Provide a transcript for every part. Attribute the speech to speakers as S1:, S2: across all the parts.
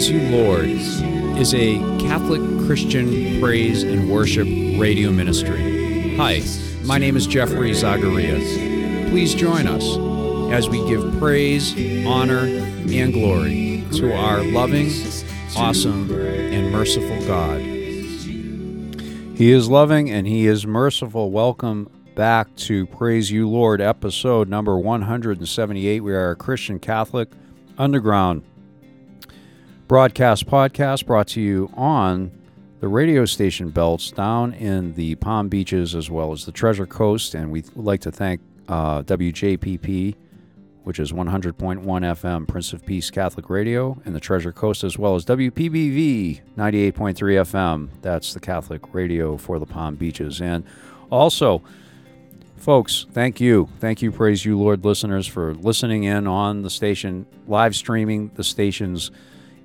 S1: Praise You Lord is a Catholic Christian praise and worship radio ministry. Hi, my name is Jeffrey Zagaria. Please join us as we give praise, honor, and glory to our loving, awesome, and merciful God. He is loving and He is merciful. Welcome back to Praise You Lord, episode number 178. We are a Christian Catholic Underground broadcast podcast brought to you on the radio station belts down in the Palm Beaches as well as the Treasure Coast. And we'd like to thank uh, WJPP, which is 100.1 FM, Prince of Peace Catholic Radio, in the Treasure Coast, as well as WPBV 98.3 FM. That's the Catholic radio for the Palm Beaches. And also, Folks, thank you. Thank you, Praise You, Lord listeners, for listening in on the station, live streaming the stations,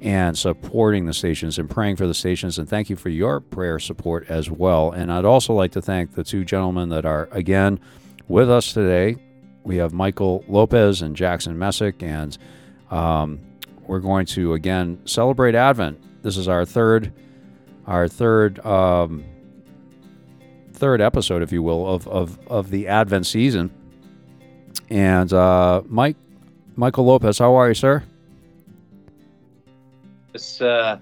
S1: and supporting the stations and praying for the stations. And thank you for your prayer support as well. And I'd also like to thank the two gentlemen that are, again, with us today. We have Michael Lopez and Jackson Messick, and um, we're going to, again, celebrate Advent. This is our third, our third. Um, third episode, if you will, of, of, of the Advent season. And uh, Mike, Michael Lopez, how are you, sir?
S2: Just uh,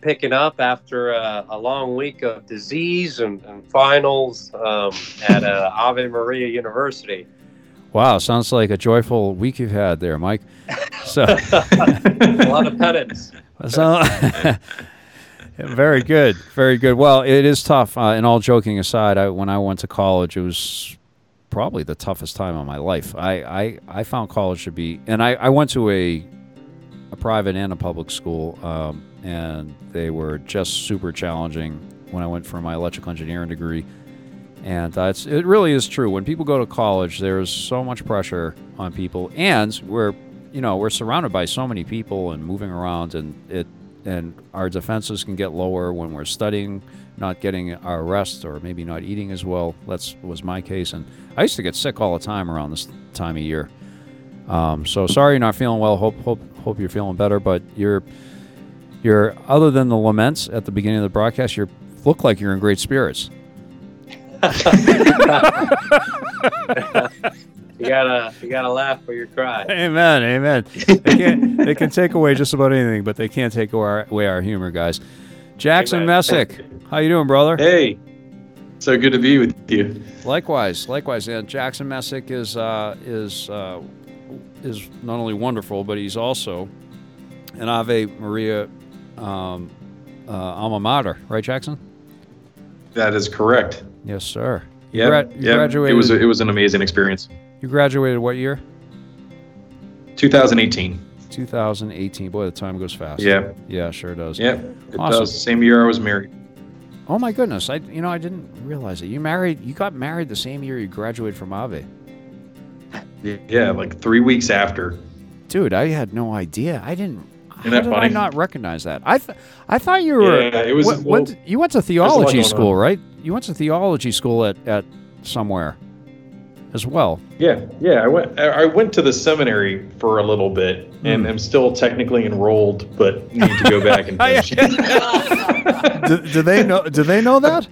S2: picking up after uh, a long week of disease and, and finals um, at uh, Ave Maria University.
S1: Wow, sounds like a joyful week you've had there, Mike. So
S2: a lot of penance.
S1: So, very good, very good. Well, it is tough. Uh, and all joking aside, I, when I went to college, it was probably the toughest time of my life. I, I, I found college to be, and I, I went to a, a private and a public school, um, and they were just super challenging when I went for my electrical engineering degree. And uh, it really is true. When people go to college, there's so much pressure on people, and we're, you know, we're surrounded by so many people and moving around, and it and our defenses can get lower when we're studying, not getting our rest, or maybe not eating as well. That's was my case, and I used to get sick all the time around this time of year. Um, so sorry you're not feeling well. Hope hope hope you're feeling better. But you're you're other than the laments at the beginning of the broadcast, you look like you're in great spirits.
S2: you gotta you gotta laugh or you cry.
S1: Amen, amen. They can they can take away just about anything, but they can't take away our, away our humor, guys. Jackson
S2: Amen.
S1: Messick, how you doing, brother?
S3: Hey, so good to be with you.
S1: Likewise, likewise. And Jackson Messick is uh, is uh, is not only wonderful, but he's also an Ave Maria um, uh, alma mater, right, Jackson?
S3: That is correct.
S1: Yes, sir. You
S3: Yeah,
S1: gra-
S3: yeah. It was a, it was an amazing experience.
S1: you graduated what year?
S3: 2018.
S1: 2018. Boy, the time goes fast.
S3: Yeah,
S1: Yeah, sure does.
S3: yeah. It
S1: Awesome.
S3: does. Same year I was married.
S1: Oh my goodness! I you know I didn't realize it. You married. You got married the same year you graduated from Ave.
S3: Yeah, like three weeks after.
S1: Dude, I had no idea. I didn't. How
S3: Isn't that
S1: did I
S3: funny?
S1: not recognize that? I th- I thought you were.
S3: Yeah, it was-
S1: What,
S3: well,
S1: what- you went to theology school,
S3: on.
S1: right? You went to theology school at, at somewhere, as well.
S3: Yeah, yeah. I went. I I went to the seminary for a little bit, and
S1: Hmm.
S3: am still technically enrolled, but need to go back and finish.
S1: do, do they know? Do they know that?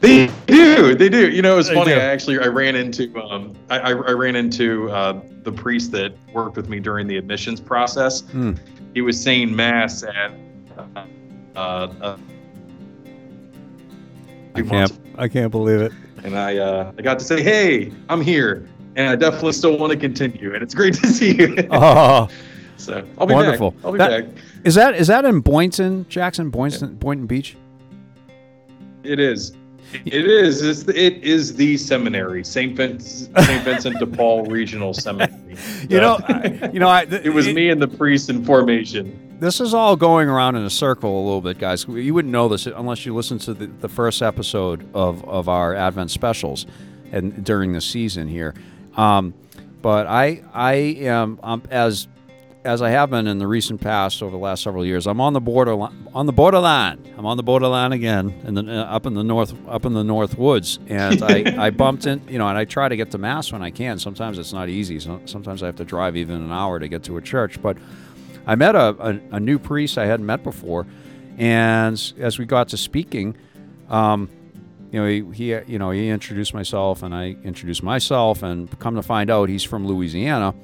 S3: They do. They do. You know, it was funny. I actually I ran into um I I, I ran into uh, the priest that worked with me during the admissions process.
S1: Hmm.
S3: He was saying mass at uh, uh,
S1: I
S3: few months,
S1: can't. I can't believe it.
S3: and I uh, I got to say, hey, I'm here, and I definitely still want to continue, and it's great to see you.
S1: Oh,
S3: so I'll be
S1: Wonderful.
S3: back. I'll be
S1: That-
S3: back.
S1: is that is that in Boynton, Jackson, Boynton, Boynton Beach?
S3: It is. It is. It's the, it is the seminary, Saint Vincent, Saint Vincent de Paul Regional Seminary.
S1: You know, I, you know, I,
S3: it was me and the priest in formation.
S1: This is all going around in a circle a little bit, guys. You wouldn't know this unless you listen to the, the first episode of, of our Advent specials, and during the season here. Um, but I I am um, as as I have been in the recent past over the last several years. I'm on the border on the borderline. I'm on the borderline again, in the, uh, up in the north up in the north woods, and I, I bumped in. You know, and I try to get to mass when I can. Sometimes it's not easy. So, sometimes I have to drive even an hour to get to a church, but. I met a, a, a new priest I hadn't met before, and as we got to speaking, um, you know, he, he, you know, he introduced myself, and I introduced myself, and come to find out, he's from Louisiana,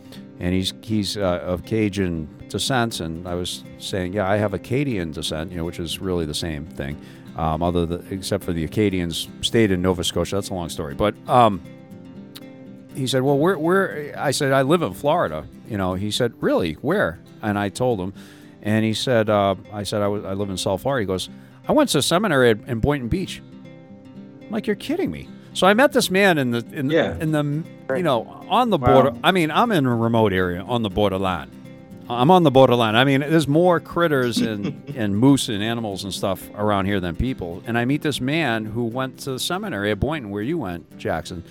S1: and he's he's uh, of Cajun descent, and I was saying, yeah, I have Acadian descent, you know, which is really the same thing, um, other than, except for the Acadians stayed in Nova Scotia. That's a long story, but um, he said, well, where, where? I said, I live in Florida. You know, he said, really, where? And I told him, and he said, uh, I said, I, was, I live in South Florida. He goes, I went to seminary in Boynton Beach. Like, you're kidding me. So I met this man in the in,
S3: Yeah.
S1: in the you know on the
S3: Wow.
S1: border. I mean, I'm in a remote area on the borderline. I'm on the borderline. I mean, there's more critters and, and moose and animals and stuff around here than people. And I meet this man who went to the seminary at Boynton, where you went, Jackson,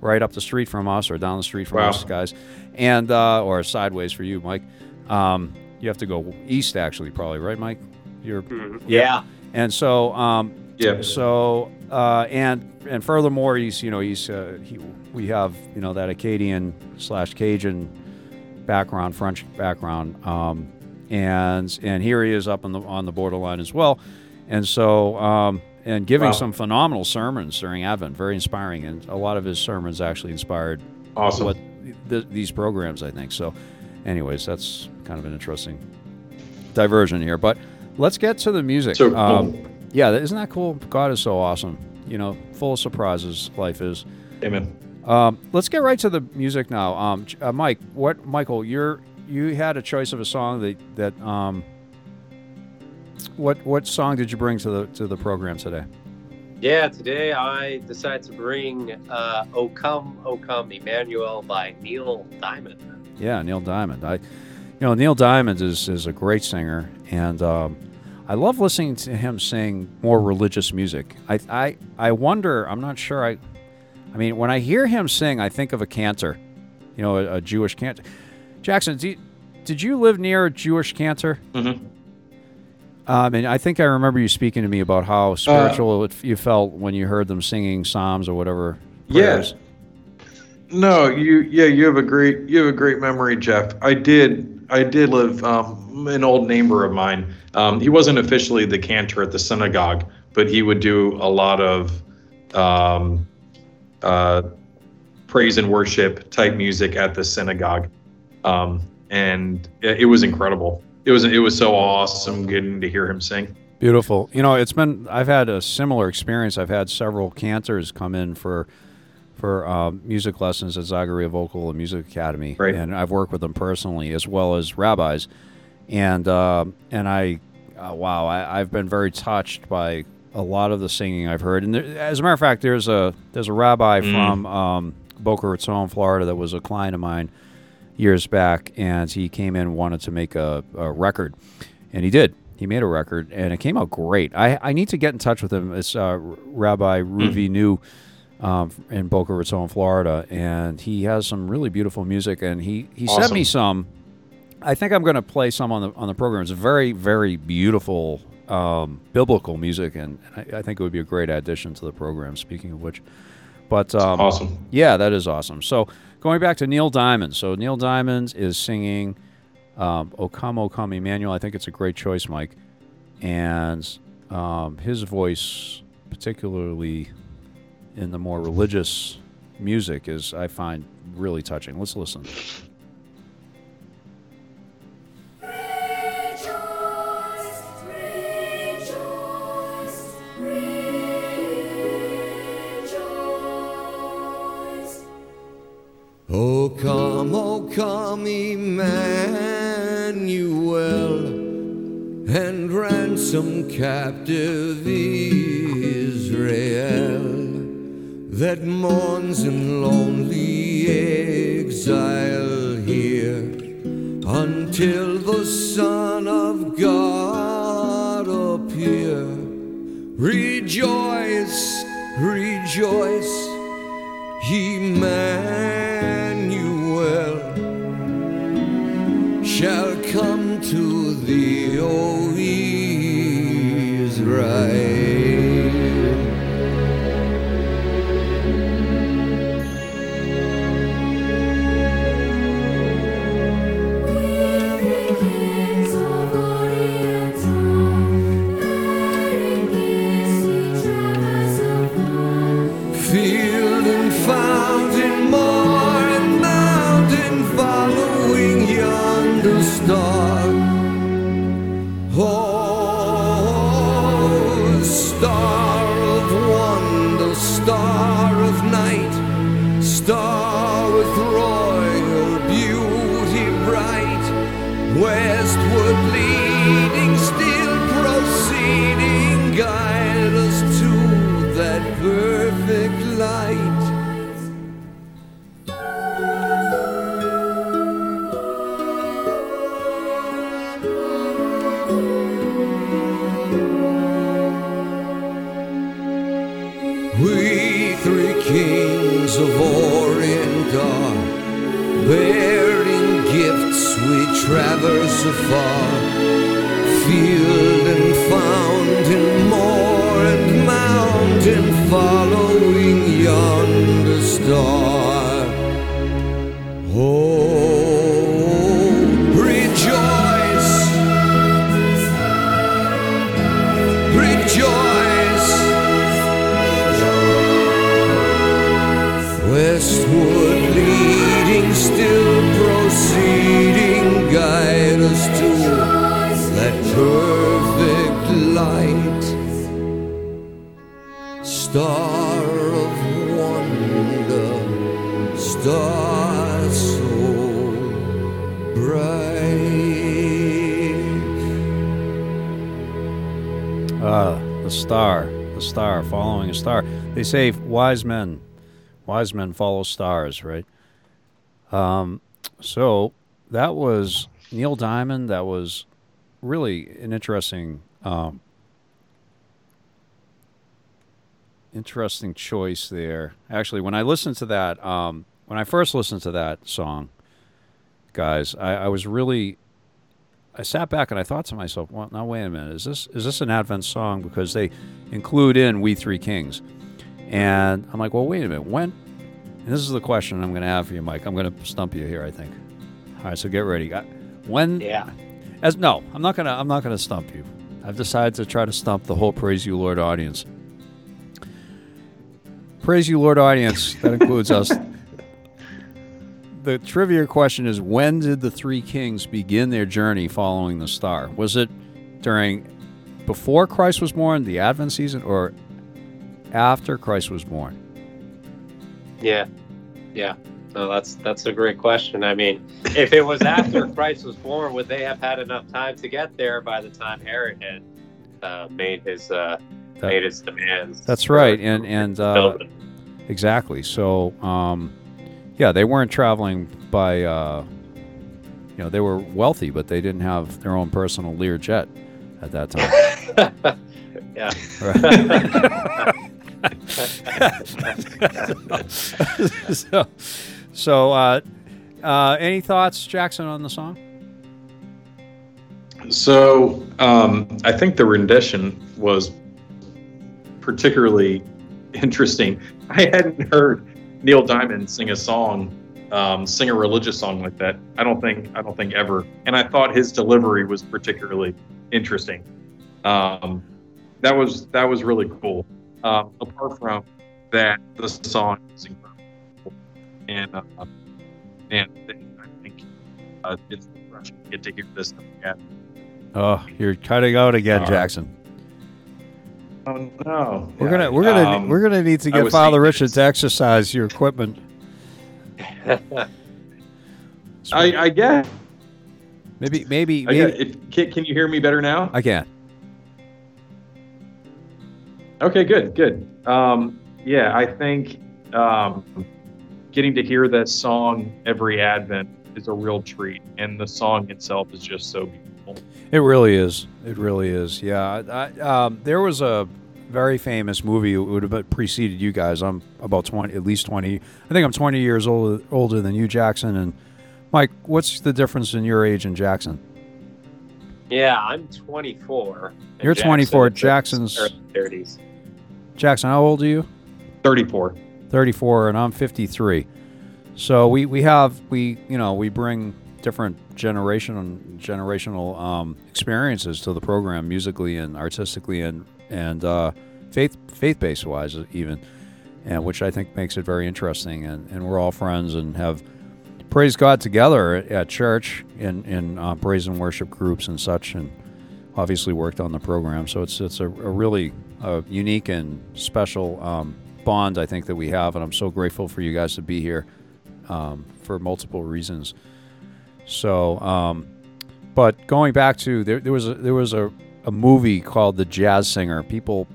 S1: right up the street from us or down the street from
S3: Wow.
S1: us, guys, and uh, or sideways for you, Mike. Um, you have to go east, actually, probably, right, Mike? You're
S2: Yeah.
S1: and so um,
S3: Yeah.
S1: so uh, and and furthermore, he's you know he's uh, he, we have you know that Acadian slash Cajun background, French background, um, and and here he is up on the on the borderline as well, and so um, and giving
S3: Wow.
S1: some phenomenal sermons during Advent, very inspiring, and a lot of his sermons actually inspired
S3: Awesome.
S1: what th- these programs, I think. So, anyways, that's kind of an interesting diversion here. But let's get to the music.
S3: So cool.
S1: um, yeah, isn't that cool? God is so awesome. You know, full of surprises. Life is.
S3: Amen.
S1: Um, let's get right to the music now. Um, uh, Mike, what Michael? You're you had a choice of a song that that um. What what song did you bring to the to the program today?
S2: Yeah, today I decided to bring uh, O Come, O Come, Emmanuel by Neil Diamond.
S1: Yeah, Neil Diamond. I, you know, Neil Diamond is is a great singer, and um, I love listening to him sing more religious music. I, I I wonder. I'm not sure. I, I mean, when I hear him sing, I think of a cantor, you know, a, a Jewish cantor. Jackson, do you- did you live near a Jewish cantor?
S3: Mhm.
S1: Um, and I think I remember you speaking to me about how spiritual it, you felt when you heard them singing psalms or whatever.
S3: Yeah. No, you yeah, you have a great you have a great memory, Jeff. I did I did live um, an old neighbor of mine. Um, he wasn't officially the cantor at the synagogue, but he would do a lot of um, uh, praise and worship type music at the synagogue, um, and it, it was incredible. It was it was so awesome getting to hear him sing.
S1: Beautiful. You know, it's been. I've had a similar experience. I've had several cantors come in for for um, music lessons at Zagaria Vocal and Music Academy,
S3: Right.
S1: and I've worked with them personally as well as rabbis, and um and I, uh, wow, I, I've been very touched by a lot of the singing I've heard. And there, as a matter of fact, there's a there's a rabbi
S3: Mm.
S1: from um, Boca Raton, Florida, that was a client of mine years back, and he came in and wanted to make a, a record, and he did. He made a record, and it came out great. I, I need to get in touch with him. It's uh, Rabbi Ruvi New um, in Boca Raton, Florida, and he has some really beautiful music. And he, he sent me some. I think I'm going to play some on the on the program. It's very very beautiful um, biblical music, and I, I think it would be a great addition to the program. Speaking of which, but um,
S3: Awesome.
S1: yeah, that is awesome. So going back to Neil Diamond. So Neil Diamond is singing um, "O Come, O Come, Emmanuel." I think it's a great choice, Mike. And um, his voice, particularly in the more religious music, is I find really touching. Let's listen.
S4: Come, Emmanuel, and ransom captive Israel that mourns in lonely exile here until the Son of God appear. Rejoice, rejoice, ye Emmanuel Star of wonder, star so bright.
S1: Ah, the star, the star, following a star. They say wise men, wise men follow stars, right? Um, so that was Neil Diamond. That was really an interesting, um, interesting choice there. Actually, when I listened to that, um, when I first listened to that song, guys, I, I was really I sat back and I thought to myself, well, now wait a minute, is this is this an Advent song? Because they include in "We Three Kings," and I'm like, well, wait a minute, when? And this is the question I'm going to have for you, Mike. I'm going to stump you here, I think. All right, so get ready. When?
S2: Yeah.
S1: As no, I'm not gonna. I'm not gonna stump you. I've decided to try to stump the whole Praise You Lord audience. Praise You Lord audience. That includes us. The trivia question is: When did the three kings begin their journey following the star? Was it during, before Christ was born, the Advent season, or after Christ was born?
S2: Yeah. Yeah. No, that's that's a great question. I mean, if it was after Christ was born, would they have had enough time to get there by the time Herod had uh, made his uh,
S1: That-
S2: made his demands?
S1: That's right, and and uh. Exactly. So, um, yeah, they weren't traveling by, uh, you know, they were wealthy, but they didn't have their own personal Lear jet at that time.
S2: yeah.
S1: so, so uh, uh, any thoughts, Jackson, on the song?
S3: So um, I think the rendition was particularly interesting. I hadn't heard Neil Diamond sing a song, um, sing a religious song like that. I don't think I don't think ever. And I thought his delivery was particularly interesting. Um, that was that was really cool. Um, apart from that, the song is incredible, and uh, and I think uh, it's refreshing to get to hear this again.
S1: Oh, you're cutting out again,
S3: Sorry.
S1: Jackson.
S3: Oh no!
S1: We're gonna we're gonna
S3: Um,
S1: we're gonna need to get Father Richard
S3: it's-
S1: to exercise your equipment.
S3: I, I guess.
S1: maybe maybe
S3: I
S1: maybe
S3: guess if, can, can you hear me better now?
S1: I can.
S3: Okay, good, good. Um, yeah, I think um, getting to hear that song every Advent is a real treat, and the song itself is just so beautiful.
S1: It really is. It really is. Yeah. I, um, there was a very famous movie. It would have preceded you guys. I'm about twenty, at least twenty. I think I'm twenty years old, older than you, Jackson. And Mike, what's the difference in your age and Jackson?
S2: Yeah, I'm 24.
S1: You're
S2: Jackson
S1: 24.
S2: is in his
S1: Jackson's-
S2: 30s.
S1: Jackson, how old are you?
S3: Thirty-four.
S1: 34 and I'm 53. So we, we have we you know we bring different generation generational um, experiences to the program musically and artistically and and uh, faith faith based wise even, and which I think makes it very interesting. And, and we're all friends and have praised God together at church in in uh, praise and worship groups and such and obviously worked on the program. So it's it's a, a really uh, unique and special um, bond I think that we have, and I'm so grateful for you guys to be here um, for multiple reasons. So, um, but going back to there, there was a, there was a, a movie called The Jazz Singer. People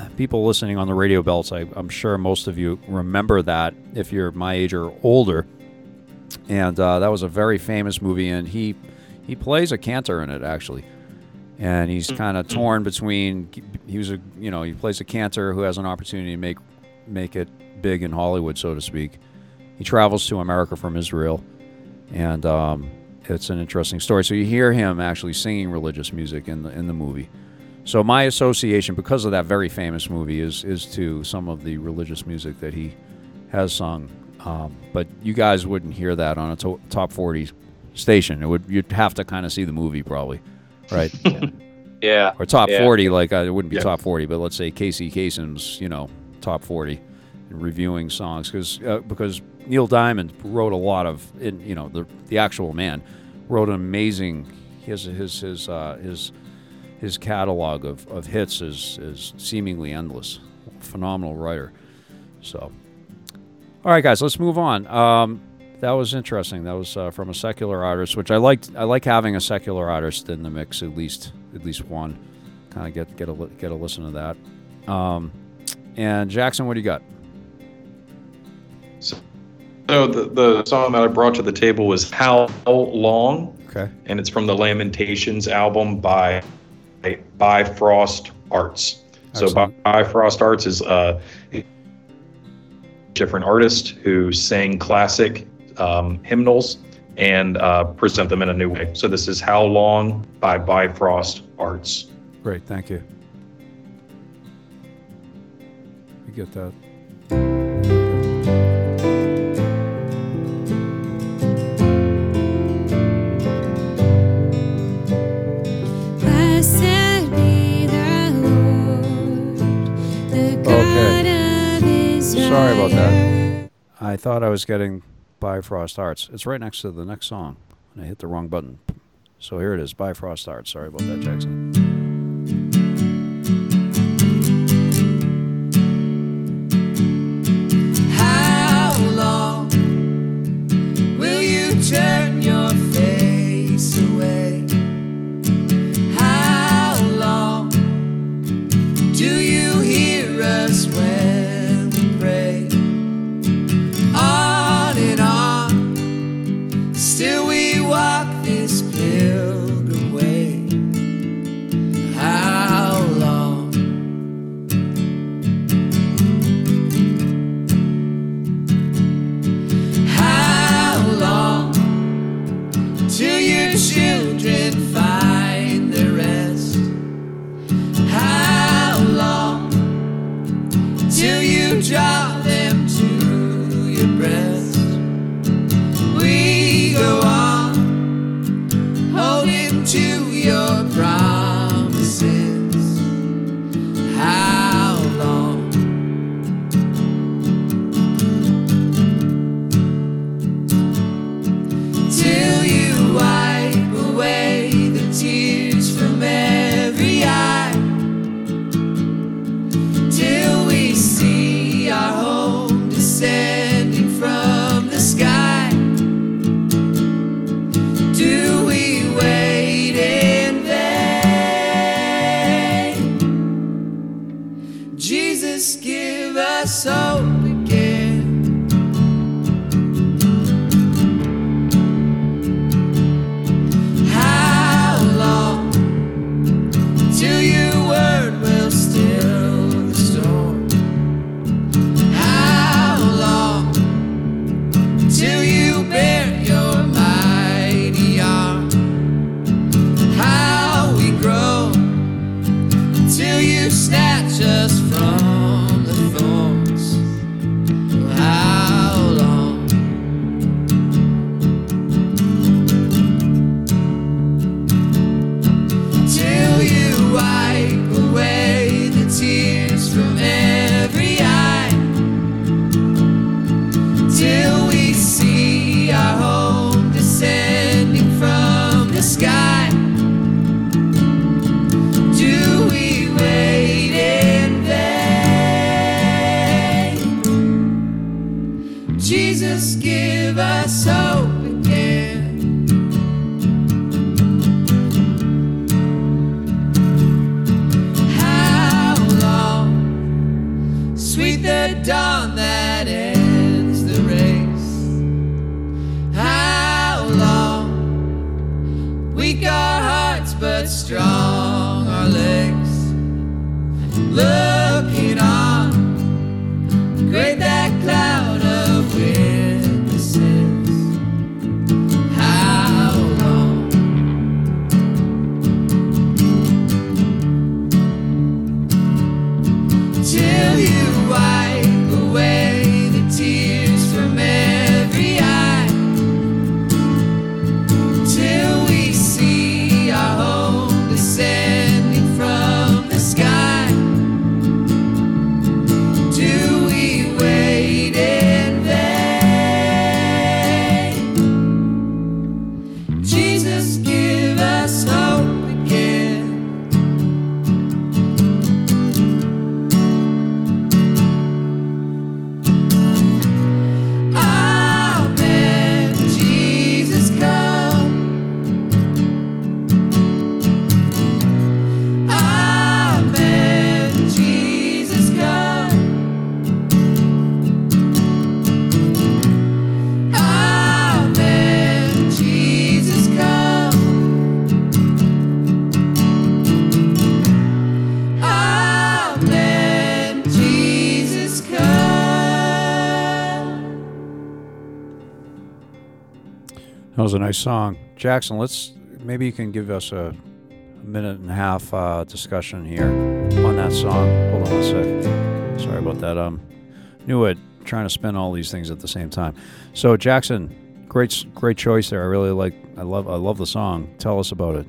S1: people listening on the radio belts, I, I'm sure most of you remember that if you're my age or older. And uh, that was a very famous movie, and he he plays a cantor in it actually, and he's kind of torn between. He was a you know he plays a cantor who has an opportunity to make make it big in Hollywood, so to speak. He travels to America from Israel, and um, it's an interesting story. So you hear him actually singing religious music in the in the movie. So my association, because of that very famous movie, is is to some of the religious music that he has sung. Um, but you guys wouldn't hear that on a to- top forty station. It would you'd have to kind of see the movie probably, right?
S2: Yeah.
S1: or top
S2: Yeah.
S1: 40 like uh, it wouldn't be
S3: Yeah.
S1: top 40 but let's say casey Kasem's, you know top 40 reviewing songs because uh, because neil diamond wrote a lot of in, you know the the actual man wrote an amazing his his his uh, his his catalog of, of hits is is seemingly endless. Phenomenal writer. So all right guys let's move on. Um, that was interesting. That was uh, from a secular artist which i liked i like having a secular artist in the mix at least at least one. Kind of get get a get a listen to that. Um, and jackson what do you got
S3: the the song that I brought to the table was "How Long,"
S1: okay
S3: and it's from the Lamentations album by Bifrost Arts. So
S1: Excellent.
S3: Bifrost Arts is uh, a different artist who sang classic um, hymnals and uh, present them in a new way. So this is "How Long" by Bifrost Arts.
S1: great thank you you get that Sorry about that. I thought I was getting Bifrost Arts. It's right next to the next song, and I hit the wrong button. So here it is, Bifrost Arts. Sorry about that, Jackson.
S4: to you. dawn that ends the race. How long? Weak our hearts, but strong
S1: our legs. Look nice song. Jackson, let's maybe you can give us a, a minute and a half uh, discussion here on that song. Hold on one sec. Sorry about that. Um, knew it. Trying to spin all these things at the same time. So Jackson, great, great choice there. I really like. I love. I love the song. Tell us about it.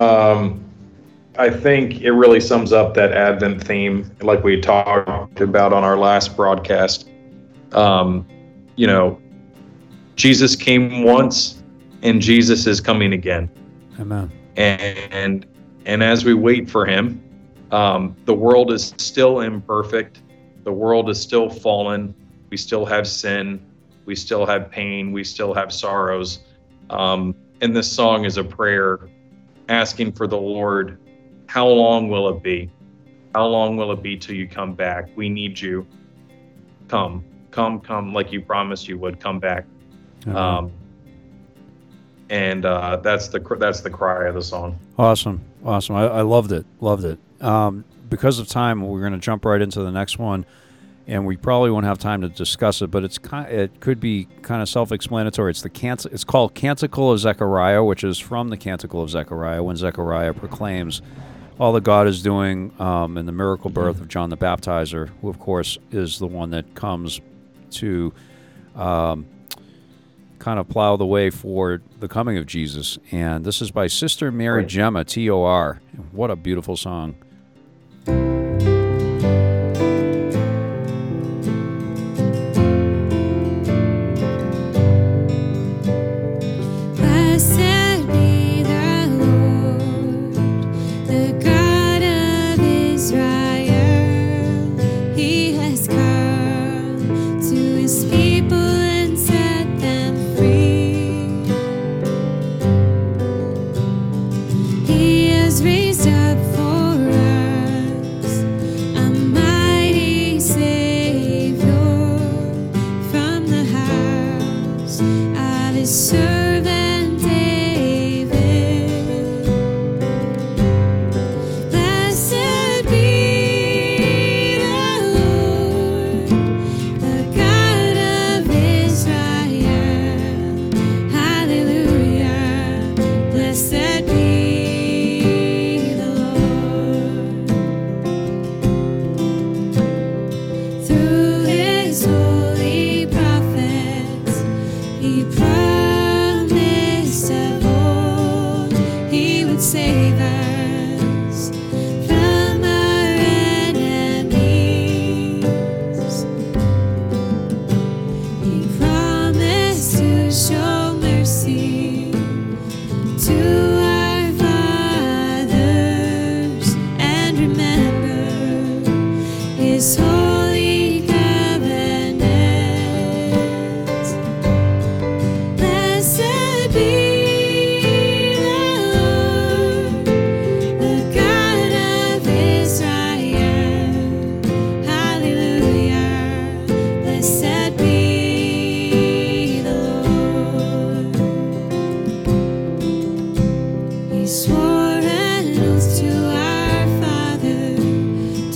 S3: Um, I think it really sums up that Advent theme, like we talked about on our last broadcast. Um, you know, Jesus came once, and Jesus is coming again.
S1: Amen.
S3: And and as we wait for Him, um, the world is still imperfect. The world is still fallen. We still have sin. We still have pain. We still have sorrows. Um, and this song is a prayer asking for the Lord, how long will it be? How long will it be till you come back? We need you. Come, come, come, like you promised you would. Come back.
S1: Amen.
S3: Um, and uh, that's the that's the cry of the song.
S1: Awesome, awesome. I, I loved it, loved it. Um, because of time, we're going to jump right into the next one, and we probably won't have time to discuss it. But it's kind, it could be kind of self-explanatory. It's the cant- It's called Canticle of Zechariah, which is from the Canticle of Zechariah, when Zechariah proclaims all that God is doing um, in the miracle birth of John the Baptizer, who of course is the one that comes to. Um, kind of plow the way for the coming of Jesus. And this is by Sister Mary. Gemma, T O R. What a beautiful song.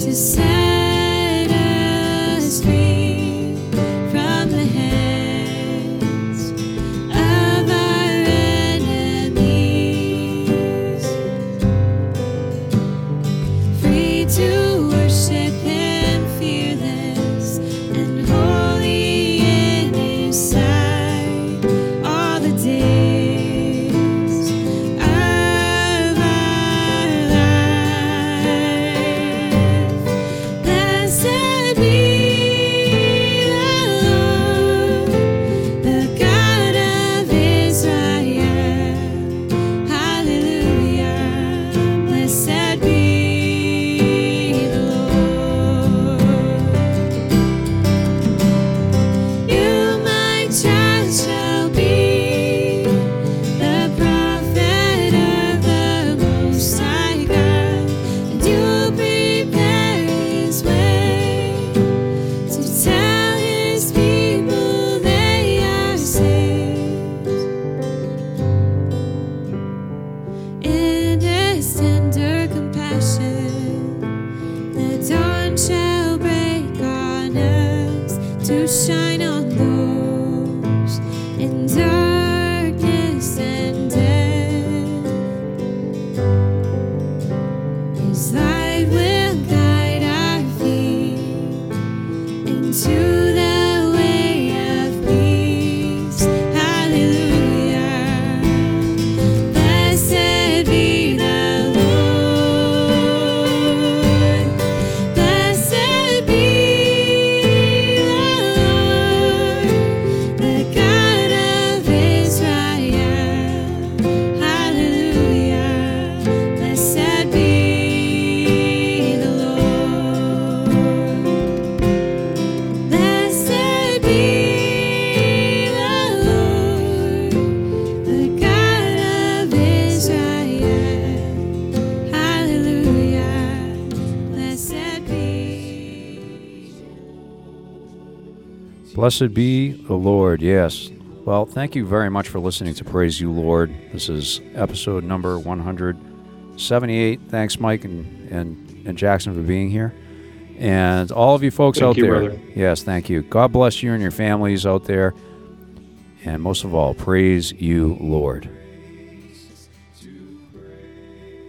S5: to say
S1: Blessed be the Lord. Yes. Well, thank you very much for listening to Praise You, Lord. This is episode number 178. Thanks, Mike and, and, and Jackson, for being here. And all of you folks
S3: Thank
S1: out
S3: you,
S1: there.
S3: brother.
S1: Yes, thank you. God bless you and your families out there. And most of all, praise you, Lord.